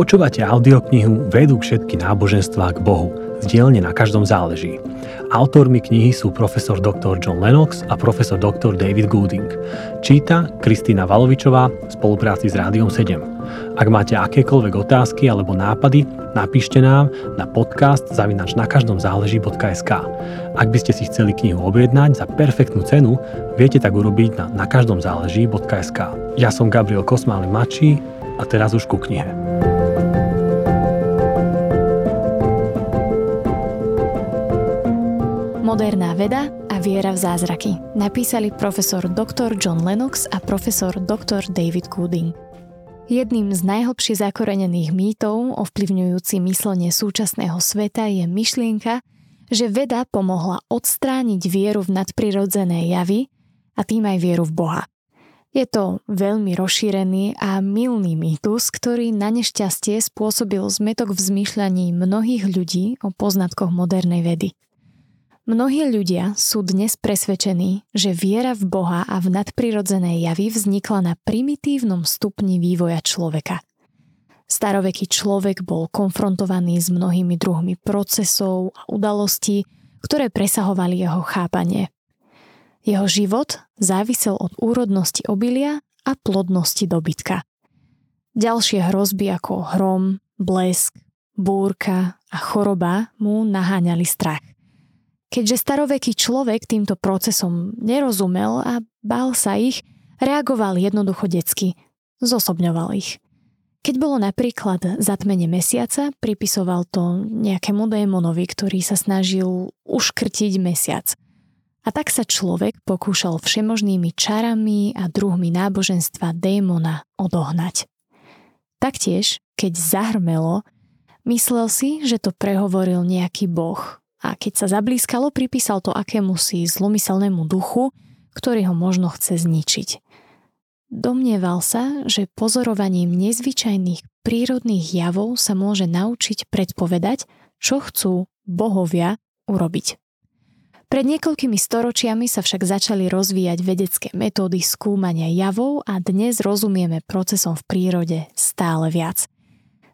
Počúvate audioknihu Vedú všetky náboženstvá k Bohu. Dielne na každom záleží. Autormi knihy sú profesor dr. John Lennox a profesor dr. David Gooding. Číta Kristýna Valovičová v spolupráci s Rádiom 7. Ak máte akékoľvek otázky alebo nápady, napíšte nám na podcast zavinač na každom záleží.sk. Ak by ste si chceli knihu objednať za perfektnú cenu, viete tak urobiť na nakaždomzáleží.sk. Ja som Gabriel Kosmály Mačí a teraz už ku knihe. Moderná veda a viera v zázraky napísali profesor dr. John Lennox a profesor dr. David Gooding. Jedným z najhlbšie zakorenených mýtov ovplyvňujúci myslenie súčasného sveta je myšlienka, že veda pomohla odstrániť vieru v nadprirodzené javy a tým aj vieru v Boha. Je to veľmi rozšírený a milný mýtus, ktorý na nešťastie spôsobil zmetok v zmýšľaní mnohých ľudí o poznatkoch modernej vedy. Mnohí ľudia sú dnes presvedčení, že viera v Boha a v nadprirodzené javy vznikla na primitívnom stupni vývoja človeka. Staroveký človek bol konfrontovaný s mnohými druhmi procesov a udalostí, ktoré presahovali jeho chápanie. Jeho život závisel od úrodnosti obilia a plodnosti dobytka. Ďalšie hrozby ako hrom, blesk, búrka a choroba mu naháňali strach. Keďže staroveký človek týmto procesom nerozumel a bál sa ich, reagoval jednoducho detsky, zosobňoval ich. Keď bolo napríklad zatmenie mesiaca, pripisoval to nejakému démonovi, ktorý sa snažil uškrtiť mesiac. A tak sa človek pokúšal všemožnými čarami a druhmi náboženstva démona odohnať. Taktiež, keď zahrmelo, myslel si, že to prehovoril nejaký boh, a keď sa zablískalo, pripísal to akému si zlomyselnému duchu, ktorý ho možno chce zničiť. Domnieval sa, že pozorovaním nezvyčajných prírodných javov sa môže naučiť predpovedať, čo chcú bohovia urobiť. Pred niekoľkými storočiami sa však začali rozvíjať vedecké metódy skúmania javov a dnes rozumieme procesom v prírode stále viac.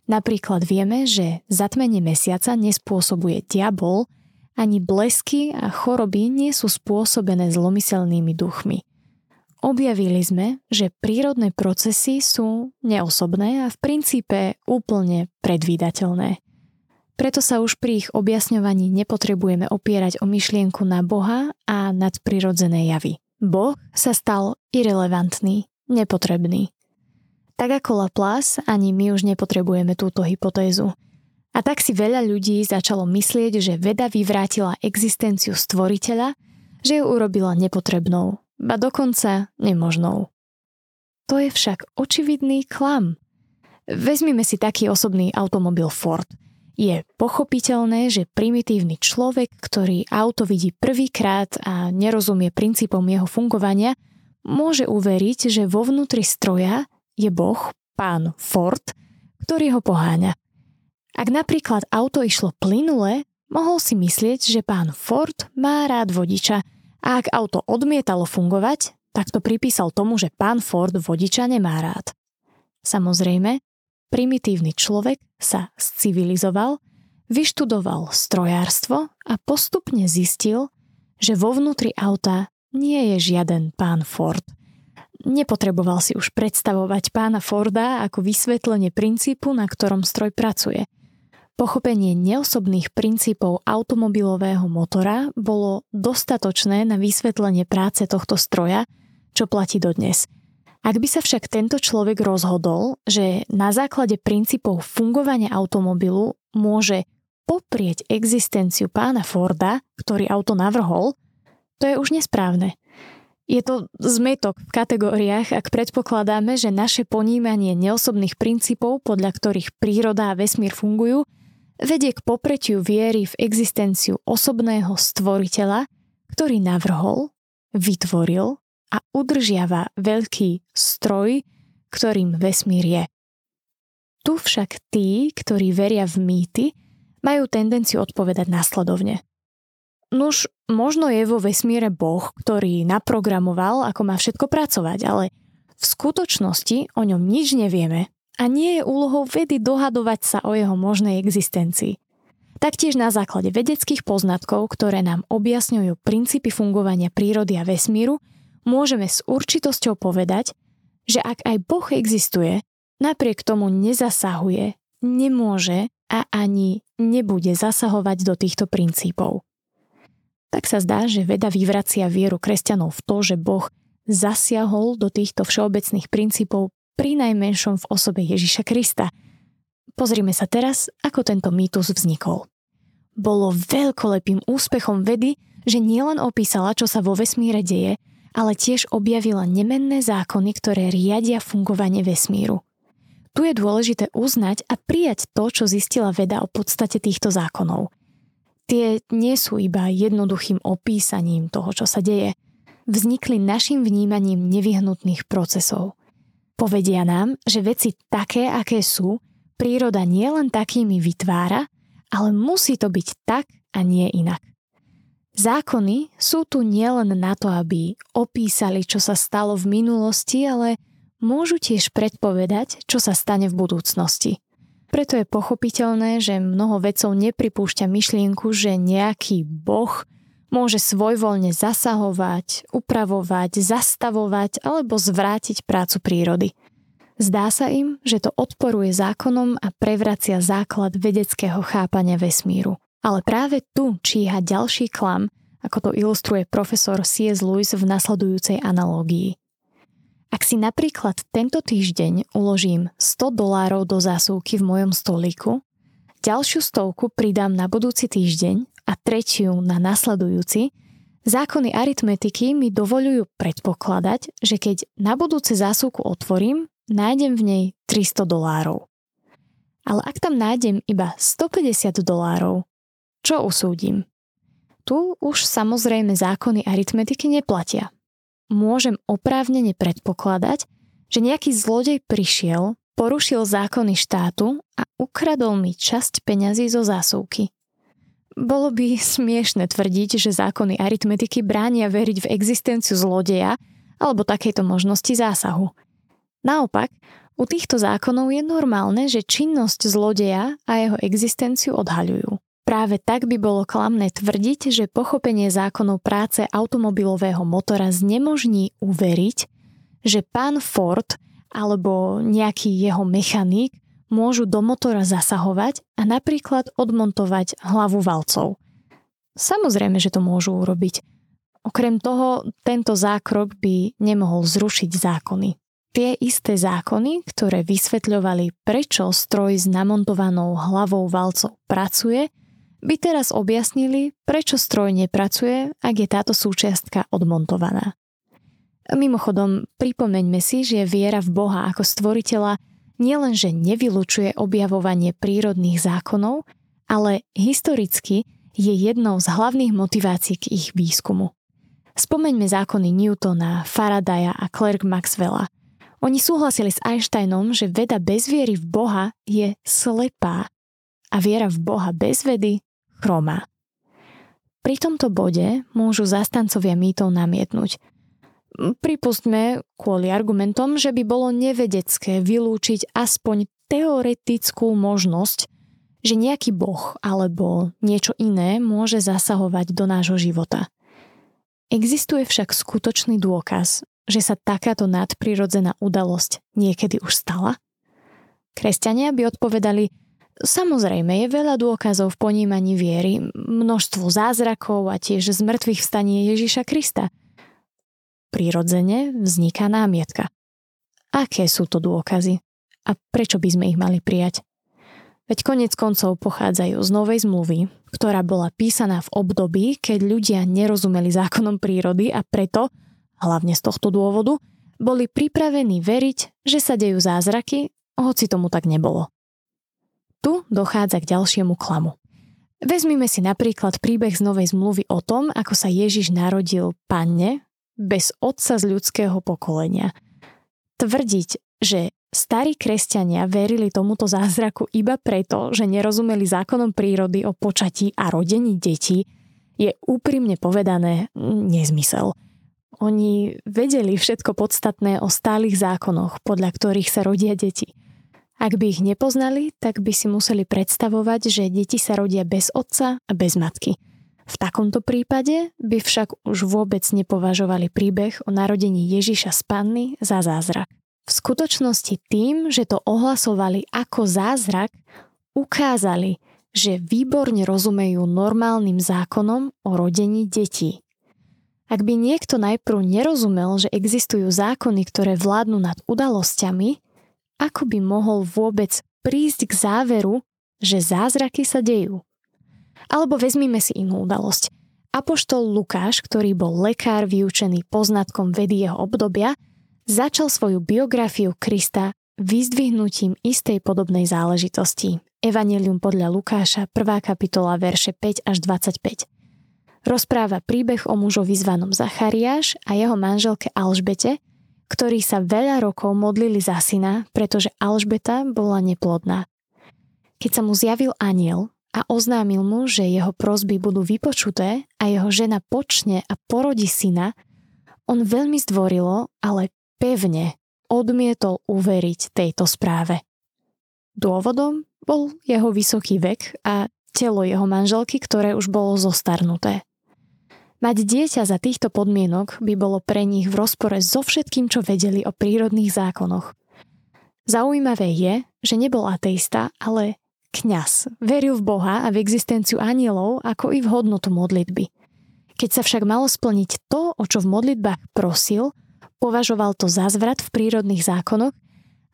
Napríklad vieme, že zatmenie mesiaca nespôsobuje diabol, ani blesky a choroby nie sú spôsobené zlomyselnými duchmi. Objavili sme, že prírodné procesy sú neosobné a v princípe úplne predvídateľné. Preto sa už pri ich objasňovaní nepotrebujeme opierať o myšlienku na Boha a nadprirodzené javy. Boh sa stal irrelevantný, nepotrebný. Tak ako Laplace, ani my už nepotrebujeme túto hypotézu – a tak si veľa ľudí začalo myslieť, že veda vyvrátila existenciu stvoriteľa, že ju urobila nepotrebnou, a dokonca nemožnou. To je však očividný klam. Vezmime si taký osobný automobil Ford. Je pochopiteľné, že primitívny človek, ktorý auto vidí prvýkrát a nerozumie princípom jeho fungovania, môže uveriť, že vo vnútri stroja je Boh, pán Ford, ktorý ho poháňa. Ak napríklad auto išlo plynule, mohol si myslieť, že pán Ford má rád vodiča a ak auto odmietalo fungovať, tak to pripísal tomu, že pán Ford vodiča nemá rád. Samozrejme, primitívny človek sa scivilizoval, vyštudoval strojárstvo a postupne zistil, že vo vnútri auta nie je žiaden pán Ford. Nepotreboval si už predstavovať pána Forda ako vysvetlenie princípu, na ktorom stroj pracuje – Pochopenie neosobných princípov automobilového motora bolo dostatočné na vysvetlenie práce tohto stroja, čo platí dodnes. Ak by sa však tento človek rozhodol, že na základe princípov fungovania automobilu môže poprieť existenciu pána Forda, ktorý auto navrhol, to je už nesprávne. Je to zmetok v kategóriách, ak predpokladáme, že naše ponímanie neosobných princípov, podľa ktorých príroda a vesmír fungujú, vedie k popretiu viery v existenciu osobného stvoriteľa, ktorý navrhol, vytvoril a udržiava veľký stroj, ktorým vesmír je. Tu však tí, ktorí veria v mýty, majú tendenciu odpovedať následovne. Nuž, možno je vo vesmíre Boh, ktorý naprogramoval, ako má všetko pracovať, ale v skutočnosti o ňom nič nevieme a nie je úlohou vedy dohadovať sa o jeho možnej existencii. Taktiež na základe vedeckých poznatkov, ktoré nám objasňujú princípy fungovania prírody a vesmíru, môžeme s určitosťou povedať, že ak aj Boh existuje, napriek tomu nezasahuje, nemôže a ani nebude zasahovať do týchto princípov. Tak sa zdá, že veda vyvracia vieru kresťanov v to, že Boh zasiahol do týchto všeobecných princípov pri najmenšom v osobe Ježiša Krista – Pozrime sa teraz, ako tento mýtus vznikol. Bolo veľkolepým úspechom vedy, že nielen opísala, čo sa vo vesmíre deje, ale tiež objavila nemenné zákony, ktoré riadia fungovanie vesmíru. Tu je dôležité uznať a prijať to, čo zistila veda o podstate týchto zákonov. Tie nie sú iba jednoduchým opísaním toho, čo sa deje. Vznikli našim vnímaním nevyhnutných procesov. Povedia nám, že veci také, aké sú, príroda nielen takými vytvára, ale musí to byť tak a nie inak. Zákony sú tu nielen na to, aby opísali, čo sa stalo v minulosti, ale môžu tiež predpovedať, čo sa stane v budúcnosti. Preto je pochopiteľné, že mnoho vedcov nepripúšťa myšlienku, že nejaký boh môže svojvoľne zasahovať, upravovať, zastavovať alebo zvrátiť prácu prírody – Zdá sa im, že to odporuje zákonom a prevracia základ vedeckého chápania vesmíru. Ale práve tu číha ďalší klam, ako to ilustruje profesor C.S. Lewis v nasledujúcej analógii. Ak si napríklad tento týždeň uložím 100 dolárov do zásuvky v mojom stolíku, ďalšiu stovku pridám na budúci týždeň a tretiu na nasledujúci, zákony aritmetiky mi dovolujú predpokladať, že keď na budúce zásuvku otvorím, nájdem v nej 300 dolárov. Ale ak tam nájdem iba 150 dolárov, čo usúdim? Tu už samozrejme zákony aritmetiky neplatia. Môžem oprávnene predpokladať, že nejaký zlodej prišiel, porušil zákony štátu a ukradol mi časť peňazí zo zásuvky. Bolo by smiešne tvrdiť, že zákony aritmetiky bránia veriť v existenciu zlodeja alebo takejto možnosti zásahu – Naopak, u týchto zákonov je normálne, že činnosť zlodeja a jeho existenciu odhaľujú. Práve tak by bolo klamné tvrdiť, že pochopenie zákonov práce automobilového motora znemožní uveriť, že pán Ford alebo nejaký jeho mechanik môžu do motora zasahovať a napríklad odmontovať hlavu valcov. Samozrejme, že to môžu urobiť. Okrem toho, tento zákrok by nemohol zrušiť zákony. Tie isté zákony, ktoré vysvetľovali, prečo stroj s namontovanou hlavou valcov pracuje, by teraz objasnili, prečo stroj nepracuje, ak je táto súčiastka odmontovaná. Mimochodom, pripomeňme si, že viera v Boha ako stvoriteľa nielenže nevylučuje objavovanie prírodných zákonov, ale historicky je jednou z hlavných motivácií k ich výskumu. Spomeňme zákony Newtona, Faradaya a Clerk Maxwella, oni súhlasili s Einsteinom, že veda bez viery v Boha je slepá a viera v Boha bez vedy chromá. Pri tomto bode môžu zastancovia mýtov namietnúť. Pripustme kvôli argumentom, že by bolo nevedecké vylúčiť aspoň teoretickú možnosť, že nejaký boh alebo niečo iné môže zasahovať do nášho života. Existuje však skutočný dôkaz, že sa takáto nadprirodzená udalosť niekedy už stala? Kresťania by odpovedali, samozrejme je veľa dôkazov v ponímaní viery, množstvo zázrakov a tiež z mŕtvych vstanie Ježiša Krista. Prirodzene vzniká námietka. Aké sú to dôkazy? A prečo by sme ich mali prijať? Veď konec koncov pochádzajú z Novej zmluvy, ktorá bola písaná v období, keď ľudia nerozumeli zákonom prírody a preto hlavne z tohto dôvodu, boli pripravení veriť, že sa dejú zázraky, hoci tomu tak nebolo. Tu dochádza k ďalšiemu klamu. Vezmime si napríklad príbeh z Novej zmluvy o tom, ako sa Ježiš narodil panne bez otca z ľudského pokolenia. Tvrdiť, že starí kresťania verili tomuto zázraku iba preto, že nerozumeli zákonom prírody o počatí a rodení detí, je úprimne povedané nezmysel – oni vedeli všetko podstatné o stálych zákonoch, podľa ktorých sa rodia deti. Ak by ich nepoznali, tak by si museli predstavovať, že deti sa rodia bez otca a bez matky. V takomto prípade by však už vôbec nepovažovali príbeh o narodení Ježiša z panny za zázrak. V skutočnosti tým, že to ohlasovali ako zázrak, ukázali, že výborne rozumejú normálnym zákonom o rodení detí. Ak by niekto najprv nerozumel, že existujú zákony, ktoré vládnu nad udalosťami, ako by mohol vôbec prísť k záveru, že zázraky sa dejú? Alebo vezmime si inú udalosť. Apoštol Lukáš, ktorý bol lekár vyučený poznatkom vedy jeho obdobia, začal svoju biografiu Krista vyzdvihnutím istej podobnej záležitosti. Evangelium podľa Lukáša, 1. kapitola, verše 5 až 25. Rozpráva príbeh o mužovi zvanom Zachariáš a jeho manželke Alžbete, ktorí sa veľa rokov modlili za syna, pretože Alžbeta bola neplodná. Keď sa mu zjavil aniel, a oznámil mu, že jeho prosby budú vypočuté a jeho žena počne a porodí syna, on veľmi zdvorilo, ale pevne odmietol uveriť tejto správe. Dôvodom bol jeho vysoký vek a telo jeho manželky, ktoré už bolo zostarnuté. Mať dieťa za týchto podmienok by bolo pre nich v rozpore so všetkým, čo vedeli o prírodných zákonoch. Zaujímavé je, že nebol ateista, ale kňaz. Veril v Boha a v existenciu anielov, ako i v hodnotu modlitby. Keď sa však malo splniť to, o čo v modlitbách prosil, považoval to za zvrat v prírodných zákonoch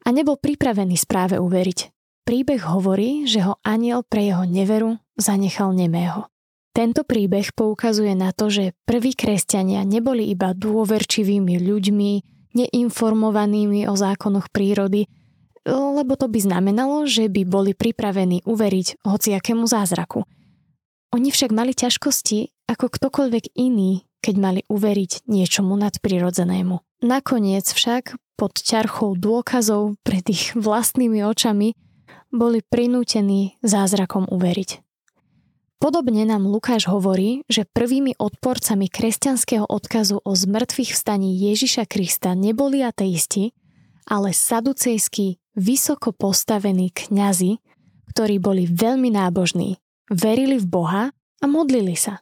a nebol pripravený správe uveriť. Príbeh hovorí, že ho aniel pre jeho neveru zanechal nemého. Tento príbeh poukazuje na to, že prví kresťania neboli iba dôverčivými ľuďmi, neinformovanými o zákonoch prírody, lebo to by znamenalo, že by boli pripravení uveriť hociakému zázraku. Oni však mali ťažkosti ako ktokoľvek iný, keď mali uveriť niečomu nadprirodzenému. Nakoniec však pod ťarchou dôkazov pred ich vlastnými očami boli prinútení zázrakom uveriť. Podobne nám Lukáš hovorí, že prvými odporcami kresťanského odkazu o zmrtvých vstaní Ježiša Krista neboli ateisti, ale saducejskí vysoko postavení kňazi, ktorí boli veľmi nábožní, verili v Boha a modlili sa.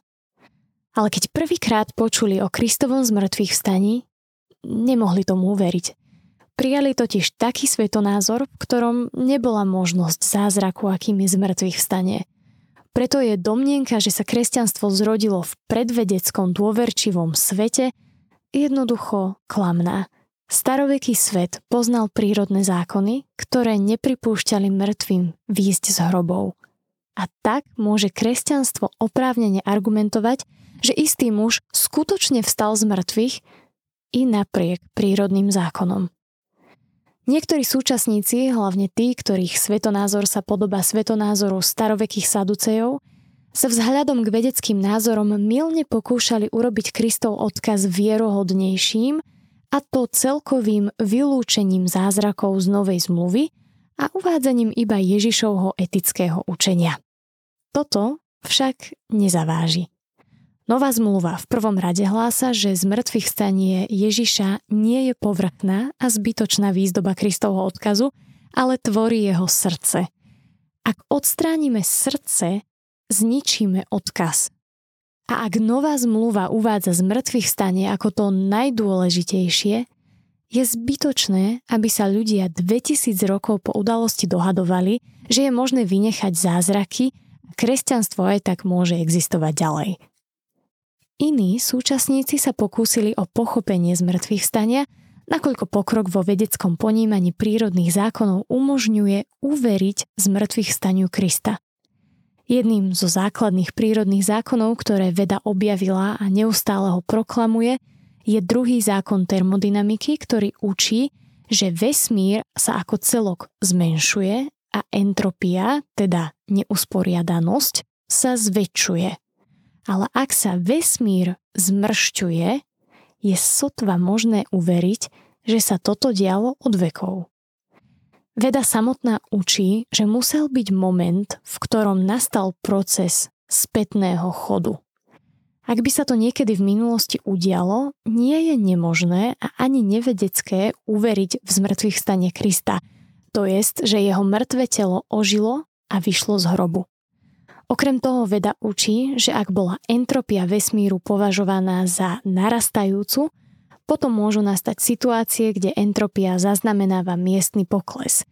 Ale keď prvýkrát počuli o Kristovom zmrtvých vstaní, nemohli tomu uveriť. Prijali totiž taký svetonázor, v ktorom nebola možnosť zázraku, akým je zmrtvých vstanie. Preto je domnienka, že sa kresťanstvo zrodilo v predvedeckom dôverčivom svete, jednoducho klamná – Staroveký svet poznal prírodné zákony, ktoré nepripúšťali mŕtvým výjsť z hrobov. A tak môže kresťanstvo oprávnene argumentovať, že istý muž skutočne vstal z mŕtvych i napriek prírodným zákonom. Niektorí súčasníci, hlavne tí, ktorých svetonázor sa podobá svetonázoru starovekých saducejov, sa vzhľadom k vedeckým názorom milne pokúšali urobiť Kristov odkaz vierohodnejším a to celkovým vylúčením zázrakov z Novej zmluvy a uvádzaním iba Ježišovho etického učenia. Toto však nezaváži. Nová zmluva v prvom rade hlása, že z mŕtvych stanie Ježiša nie je povrchná a zbytočná výzdoba Kristovho odkazu, ale tvorí jeho srdce. Ak odstránime srdce, zničíme odkaz a ak nová zmluva uvádza z mŕtvych stane ako to najdôležitejšie, je zbytočné, aby sa ľudia 2000 rokov po udalosti dohadovali, že je možné vynechať zázraky a kresťanstvo aj tak môže existovať ďalej. Iní súčasníci sa pokúsili o pochopenie zmrtvých stania, nakoľko pokrok vo vedeckom ponímaní prírodných zákonov umožňuje uveriť zmrtvých staniu Krista. Jedným zo základných prírodných zákonov, ktoré veda objavila a neustále ho proklamuje, je druhý zákon termodynamiky, ktorý učí, že vesmír sa ako celok zmenšuje a entropia, teda neusporiadanosť, sa zväčšuje. Ale ak sa vesmír zmršťuje, je sotva možné uveriť, že sa toto dialo od vekov. Veda samotná učí, že musel byť moment, v ktorom nastal proces spätného chodu. Ak by sa to niekedy v minulosti udialo, nie je nemožné a ani nevedecké uveriť v zmrtvých stane Krista. To jest, že jeho mŕtve telo ožilo a vyšlo z hrobu. Okrem toho veda učí, že ak bola entropia vesmíru považovaná za narastajúcu, potom môžu nastať situácie, kde entropia zaznamenáva miestny pokles.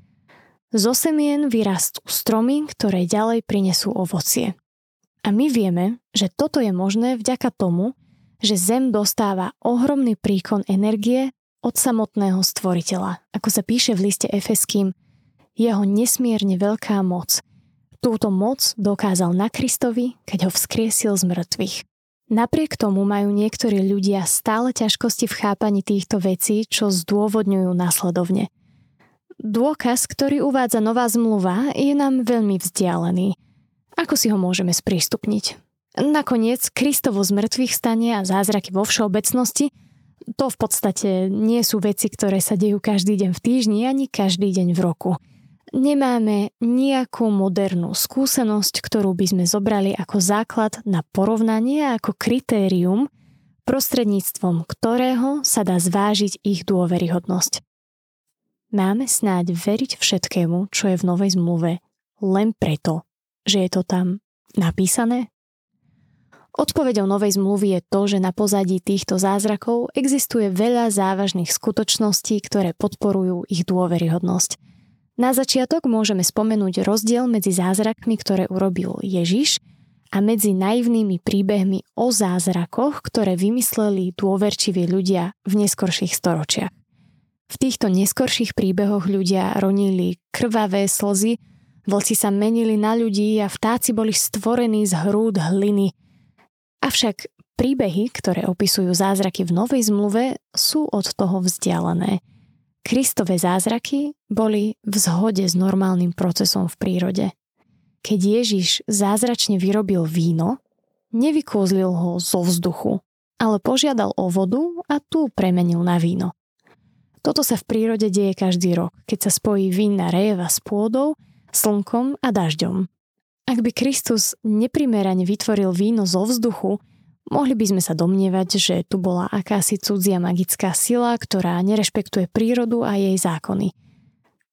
Zo semien vyrastú stromy, ktoré ďalej prinesú ovocie. A my vieme, že toto je možné vďaka tomu, že Zem dostáva ohromný príkon energie od samotného stvoriteľa. Ako sa píše v liste Efeským, jeho nesmierne veľká moc – Túto moc dokázal na Kristovi, keď ho vzkriesil z mŕtvych. Napriek tomu majú niektorí ľudia stále ťažkosti v chápaní týchto vecí, čo zdôvodňujú následovne. Dôkaz, ktorý uvádza nová zmluva, je nám veľmi vzdialený. Ako si ho môžeme sprístupniť? Nakoniec, Kristovo z mŕtvych stane a zázraky vo všeobecnosti to v podstate nie sú veci, ktoré sa dejú každý deň v týždni ani každý deň v roku – nemáme nejakú modernú skúsenosť, ktorú by sme zobrali ako základ na porovnanie ako kritérium, prostredníctvom ktorého sa dá zvážiť ich dôveryhodnosť. Máme snáď veriť všetkému, čo je v Novej zmluve, len preto, že je to tam napísané? Odpovedou Novej zmluvy je to, že na pozadí týchto zázrakov existuje veľa závažných skutočností, ktoré podporujú ich dôveryhodnosť – na začiatok môžeme spomenúť rozdiel medzi zázrakmi, ktoré urobil Ježiš a medzi naivnými príbehmi o zázrakoch, ktoré vymysleli dôverčiví ľudia v neskorších storočiach. V týchto neskorších príbehoch ľudia ronili krvavé slzy, vlci sa menili na ľudí a vtáci boli stvorení z hrúd hliny. Avšak príbehy, ktoré opisujú zázraky v Novej zmluve, sú od toho vzdialené – Kristové zázraky boli v zhode s normálnym procesom v prírode. Keď Ježiš zázračne vyrobil víno, nevykôzlil ho zo vzduchu, ale požiadal o vodu a tú premenil na víno. Toto sa v prírode deje každý rok, keď sa spojí vinná rejeva s pôdou, slnkom a dažďom. Ak by Kristus neprimerane vytvoril víno zo vzduchu, Mohli by sme sa domnievať, že tu bola akási cudzia magická sila, ktorá nerešpektuje prírodu a jej zákony.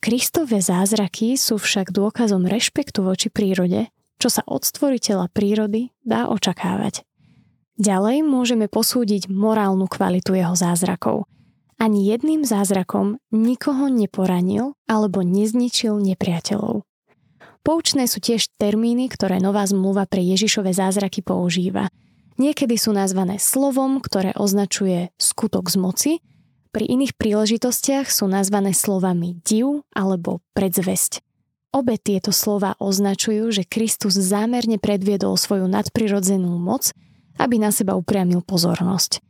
Kristové zázraky sú však dôkazom rešpektu voči prírode, čo sa od stvoriteľa prírody dá očakávať. Ďalej môžeme posúdiť morálnu kvalitu jeho zázrakov. Ani jedným zázrakom nikoho neporanil alebo nezničil nepriateľov. Poučné sú tiež termíny, ktoré nová zmluva pre Ježišove zázraky používa – Niekedy sú nazvané slovom, ktoré označuje skutok z moci, pri iných príležitostiach sú nazvané slovami div alebo predzvesť. Obe tieto slova označujú, že Kristus zámerne predviedol svoju nadprirodzenú moc, aby na seba upriamil pozornosť.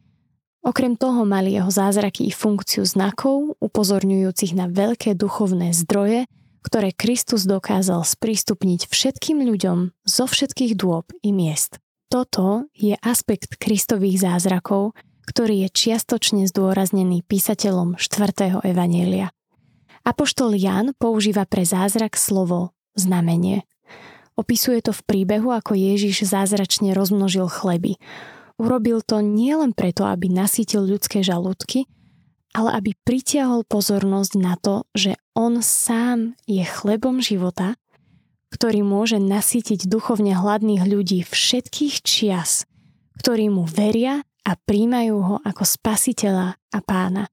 Okrem toho mali jeho zázraky i funkciu znakov, upozorňujúcich na veľké duchovné zdroje, ktoré Kristus dokázal sprístupniť všetkým ľuďom zo všetkých dôb i miest. Toto je aspekt Kristových zázrakov, ktorý je čiastočne zdôraznený písateľom 4. Evanielia. Apoštol Jan používa pre zázrak slovo znamenie. Opisuje to v príbehu, ako Ježiš zázračne rozmnožil chleby. Urobil to nielen preto, aby nasítil ľudské žalúdky, ale aby pritiahol pozornosť na to, že on sám je chlebom života ktorý môže nasýtiť duchovne hladných ľudí všetkých čias, ktorí mu veria a príjmajú ho ako spasiteľa a pána.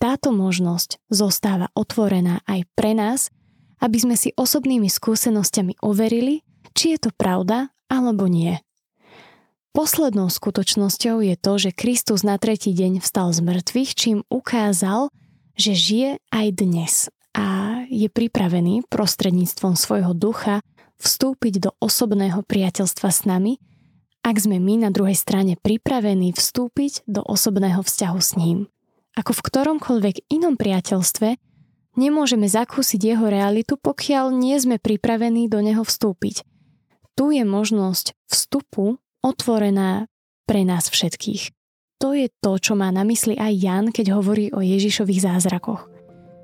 Táto možnosť zostáva otvorená aj pre nás, aby sme si osobnými skúsenosťami overili, či je to pravda alebo nie. Poslednou skutočnosťou je to, že Kristus na tretí deň vstal z mŕtvych, čím ukázal, že žije aj dnes a je pripravený prostredníctvom svojho ducha vstúpiť do osobného priateľstva s nami, ak sme my na druhej strane pripravení vstúpiť do osobného vzťahu s ním. Ako v ktoromkoľvek inom priateľstve, nemôžeme zakúsiť jeho realitu, pokiaľ nie sme pripravení do neho vstúpiť. Tu je možnosť vstupu otvorená pre nás všetkých. To je to, čo má na mysli aj Jan, keď hovorí o Ježišových zázrakoch.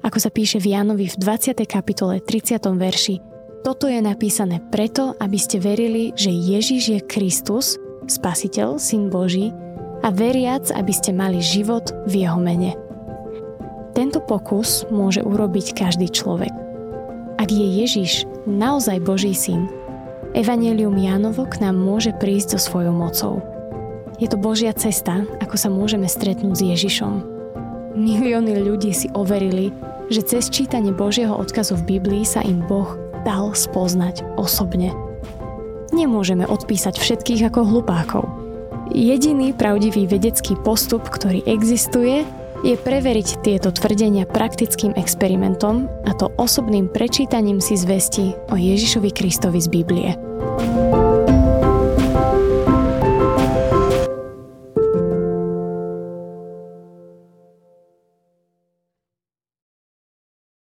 Ako sa píše v Jánovi v 20. kapitole 30. verši, toto je napísané preto, aby ste verili, že Ježiš je Kristus, Spasiteľ, Syn Boží, a veriac, aby ste mali život v Jeho mene. Tento pokus môže urobiť každý človek. Ak je Ježiš naozaj Boží syn, Evangelium Jánovo k nám môže prísť so svojou mocou. Je to Božia cesta, ako sa môžeme stretnúť s Ježišom. Milióny ľudí si overili, že cez čítanie Božieho odkazu v Biblii sa im Boh dal spoznať osobne. Nemôžeme odpísať všetkých ako hlupákov. Jediný pravdivý vedecký postup, ktorý existuje, je preveriť tieto tvrdenia praktickým experimentom, a to osobným prečítaním si zvesti o Ježišovi Kristovi z Biblie.